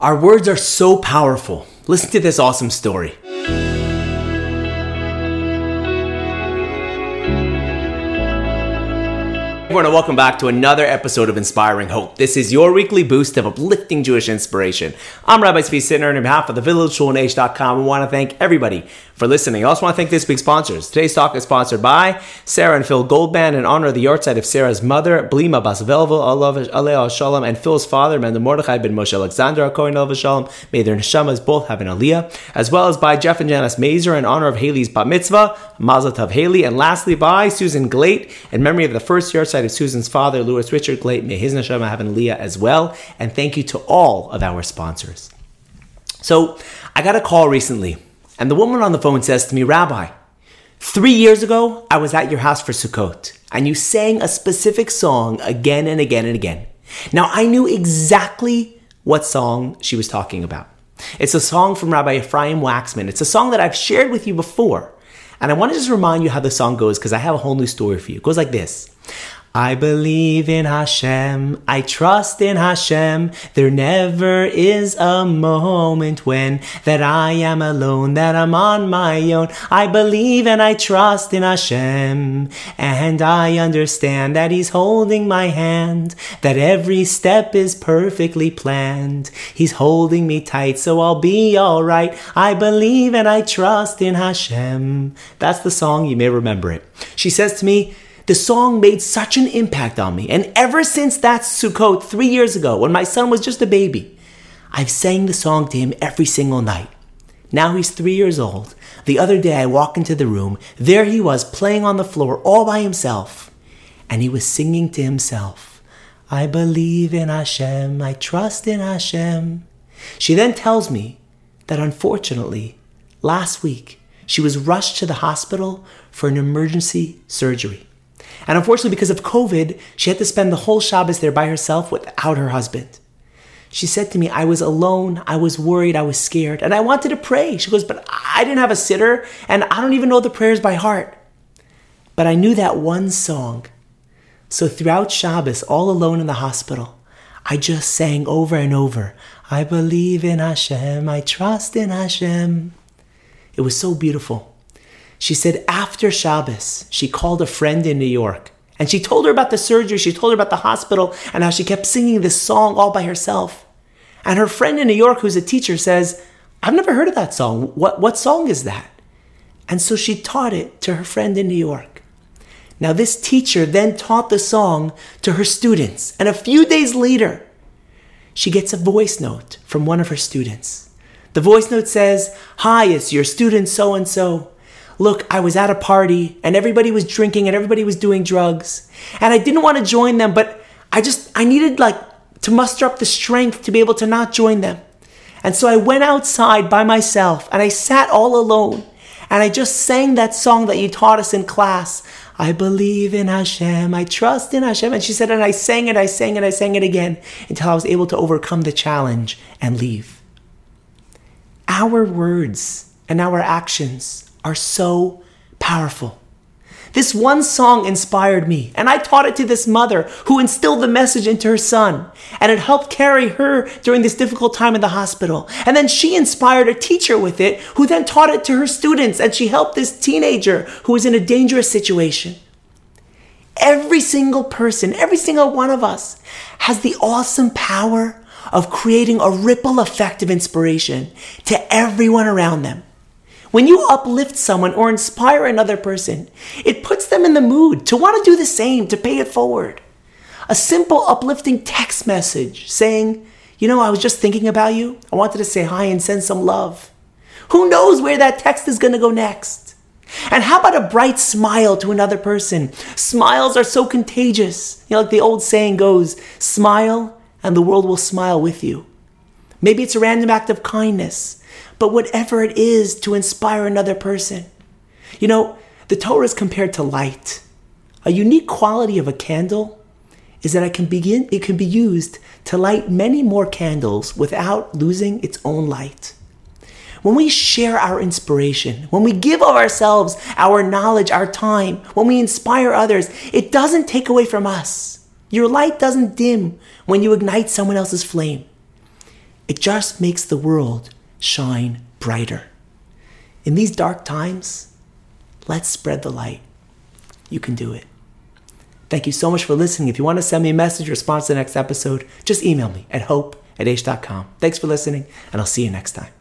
Our words are so powerful. Listen to this awesome story. Everyone, and welcome back to another episode of Inspiring Hope. This is your weekly boost of uplifting Jewish inspiration. I'm Rabbi Zvi Sittner, and on behalf of the village, VillageShulNH.com, we want to thank everybody for listening. I also want to thank this week's sponsors. Today's talk is sponsored by Sarah and Phil Goldband in honor of the yahrzeit of Sarah's mother, Blima Basvelvo, Aleh Shalom, and Phil's father, Mendel Mordechai ben Moshe Alexander Kohen Shalom. May their neshamas both have an aliyah, as well as by Jeff and Janice Mazer in honor of Haley's bat mitzvah, Mazel Tov Haley, and lastly by Susan Glate in memory of the first yahrzeit of Susan's father, Louis Richard Glate. May his neshama have an aliyah as well. And thank you to all of our sponsors. So I got a call recently, and the woman on the phone says to me, Rabbi, three years ago, I was at your house for Sukkot, and you sang a specific song again and again and again. Now I knew exactly what song she was talking about. It's a song from Rabbi Ephraim Waxman. It's a song that I've shared with you before. And I want to just remind you how the song goes because I have a whole new story for you. It goes like this. I believe in Hashem, I trust in Hashem. There never is a moment when that I am alone, that I'm on my own. I believe and I trust in Hashem, and I understand that He's holding my hand, that every step is perfectly planned. He's holding me tight, so I'll be alright. I believe and I trust in Hashem. That's the song, you may remember it. She says to me, the song made such an impact on me. And ever since that Sukkot three years ago, when my son was just a baby, I've sang the song to him every single night. Now he's three years old. The other day I walked into the room. There he was playing on the floor all by himself. And he was singing to himself, I believe in Hashem, I trust in Hashem. She then tells me that unfortunately, last week, she was rushed to the hospital for an emergency surgery. And unfortunately, because of COVID, she had to spend the whole Shabbos there by herself without her husband. She said to me, I was alone, I was worried, I was scared, and I wanted to pray. She goes, But I didn't have a siddur, and I don't even know the prayers by heart. But I knew that one song. So throughout Shabbos, all alone in the hospital, I just sang over and over, I believe in Hashem, I trust in Hashem. It was so beautiful. She said after Shabbos, she called a friend in New York and she told her about the surgery, she told her about the hospital, and how she kept singing this song all by herself. And her friend in New York, who's a teacher, says, I've never heard of that song. What, what song is that? And so she taught it to her friend in New York. Now, this teacher then taught the song to her students. And a few days later, she gets a voice note from one of her students. The voice note says, Hi, it's your student so and so look, I was at a party and everybody was drinking and everybody was doing drugs. And I didn't want to join them, but I just, I needed like to muster up the strength to be able to not join them. And so I went outside by myself and I sat all alone and I just sang that song that you taught us in class. I believe in Hashem. I trust in Hashem. And she said, and I sang it, I sang it, I sang it again until I was able to overcome the challenge and leave. Our words and our actions are so powerful. This one song inspired me, and I taught it to this mother who instilled the message into her son, and it helped carry her during this difficult time in the hospital. And then she inspired a teacher with it, who then taught it to her students, and she helped this teenager who was in a dangerous situation. Every single person, every single one of us has the awesome power of creating a ripple effect of inspiration to everyone around them. When you uplift someone or inspire another person, it puts them in the mood to want to do the same, to pay it forward. A simple uplifting text message saying, you know, I was just thinking about you. I wanted to say hi and send some love. Who knows where that text is going to go next? And how about a bright smile to another person? Smiles are so contagious. You know, like the old saying goes, smile and the world will smile with you. Maybe it's a random act of kindness but whatever it is to inspire another person. You know, the Torah is compared to light. A unique quality of a candle is that it can begin it can be used to light many more candles without losing its own light. When we share our inspiration, when we give of ourselves, our knowledge, our time, when we inspire others, it doesn't take away from us. Your light doesn't dim when you ignite someone else's flame. It just makes the world shine brighter. In these dark times, let's spread the light. You can do it. Thank you so much for listening. If you want to send me a message or response to the next episode, just email me at hope at h.com. Thanks for listening, and I'll see you next time.